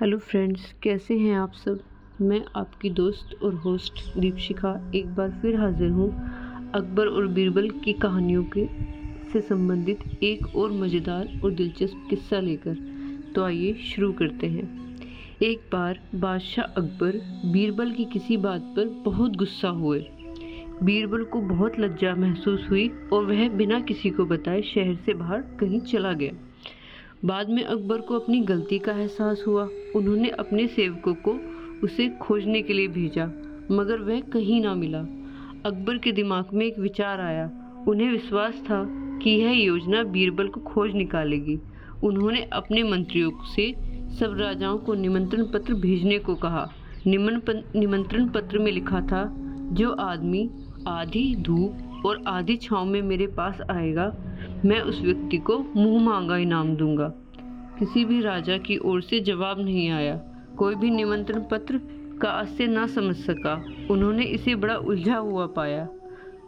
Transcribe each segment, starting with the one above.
Hello friends, कैसे हैं आप सब? मैं आपकी दोस्त और होस्ट दीपशिखा एक बार फिर हाजिर हूँ अकबर और बीरबल की कहानियों के से संबंधित एक और मज़ेदार और दिलचस्प किस्सा लेकर। तो आइए शुरू करते हैं। एक बार बादशाह अकबर बीरबल की किसी बात पर बहुत गुस्सा हुए। बीरबल को बहुत लज्जा महसूस हुई और वह बिना किसी को बताए शहर से बाहर कहीं चला गया। बाद में अकबर को अपनी गलती का एहसास हुआ। उन्होंने अपने सेवकों को उसे खोजने के लिए भेजा, मगर वह कहीं ना मिला। अकबर के दिमाग में एक विचार आया। उन्हें विश्वास था कि यह योजना बीरबल को खोज निकालेगी। उन्होंने अपने मंत्रियों से सब राजाओं को निमंत्रण पत्र भेजने को कहा। निमंत्रण पत्र में लिखा था, जो आदमी आधी धूप और आधी छाँव में मेरे पास आएगा, मैं उस व्यक्ति को मुँह मांगा इनाम दूँगा। किसी भी राजा की ओर से जवाब नहीं आया। कोई भी निमंत्रण पत्र का आश्चर्य ना समझ सका। उन्होंने इसे बड़ा उलझा हुआ पाया।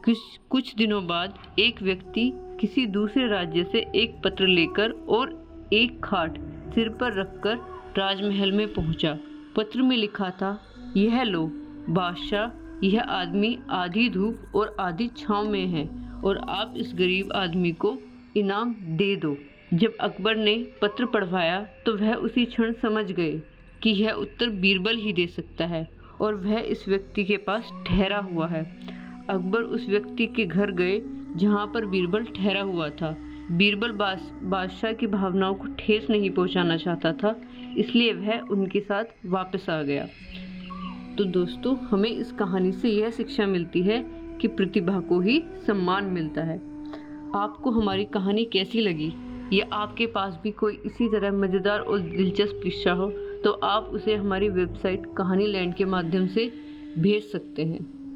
कुछ कुछ दिनों बाद एक व्यक्ति किसी दूसरे राज्य से एक पत्र लेकर और एक खाट सिर पर रखकर राजमहल में पहुँचा। पत्र में लिखा था, यह लो, बादशाह यह आदमी आधी धूप और आधी छाँव में है और आप इस गरीब आदमी को इनाम दे दो। जब अकबर ने पत्र पढ़वाया तो वह उसी क्षण समझ गए कि यह उत्तर बीरबल ही दे सकता है और वह इस व्यक्ति के पास ठहरा हुआ है। अकबर उस व्यक्ति के घर गए, जहाँ पर बीरबल ठहरा हुआ था। बीरबल बादशाह की भावनाओं को ठेस नहीं पहुँचाना चाहता था, इसलिए वह उनके साथ वापस आ गया। तो दोस्तों, हमें इस कहानी से यह शिक्षा मिलती है कि प्रतिभा को ही सम्मान मिलता है। आपको हमारी कहानी कैसी लगी? या आपके पास भी कोई इसी तरह मज़ेदार और दिलचस्प किस्सा हो तो आप उसे हमारी वेबसाइट कहानी लैंड के माध्यम से भेज सकते हैं।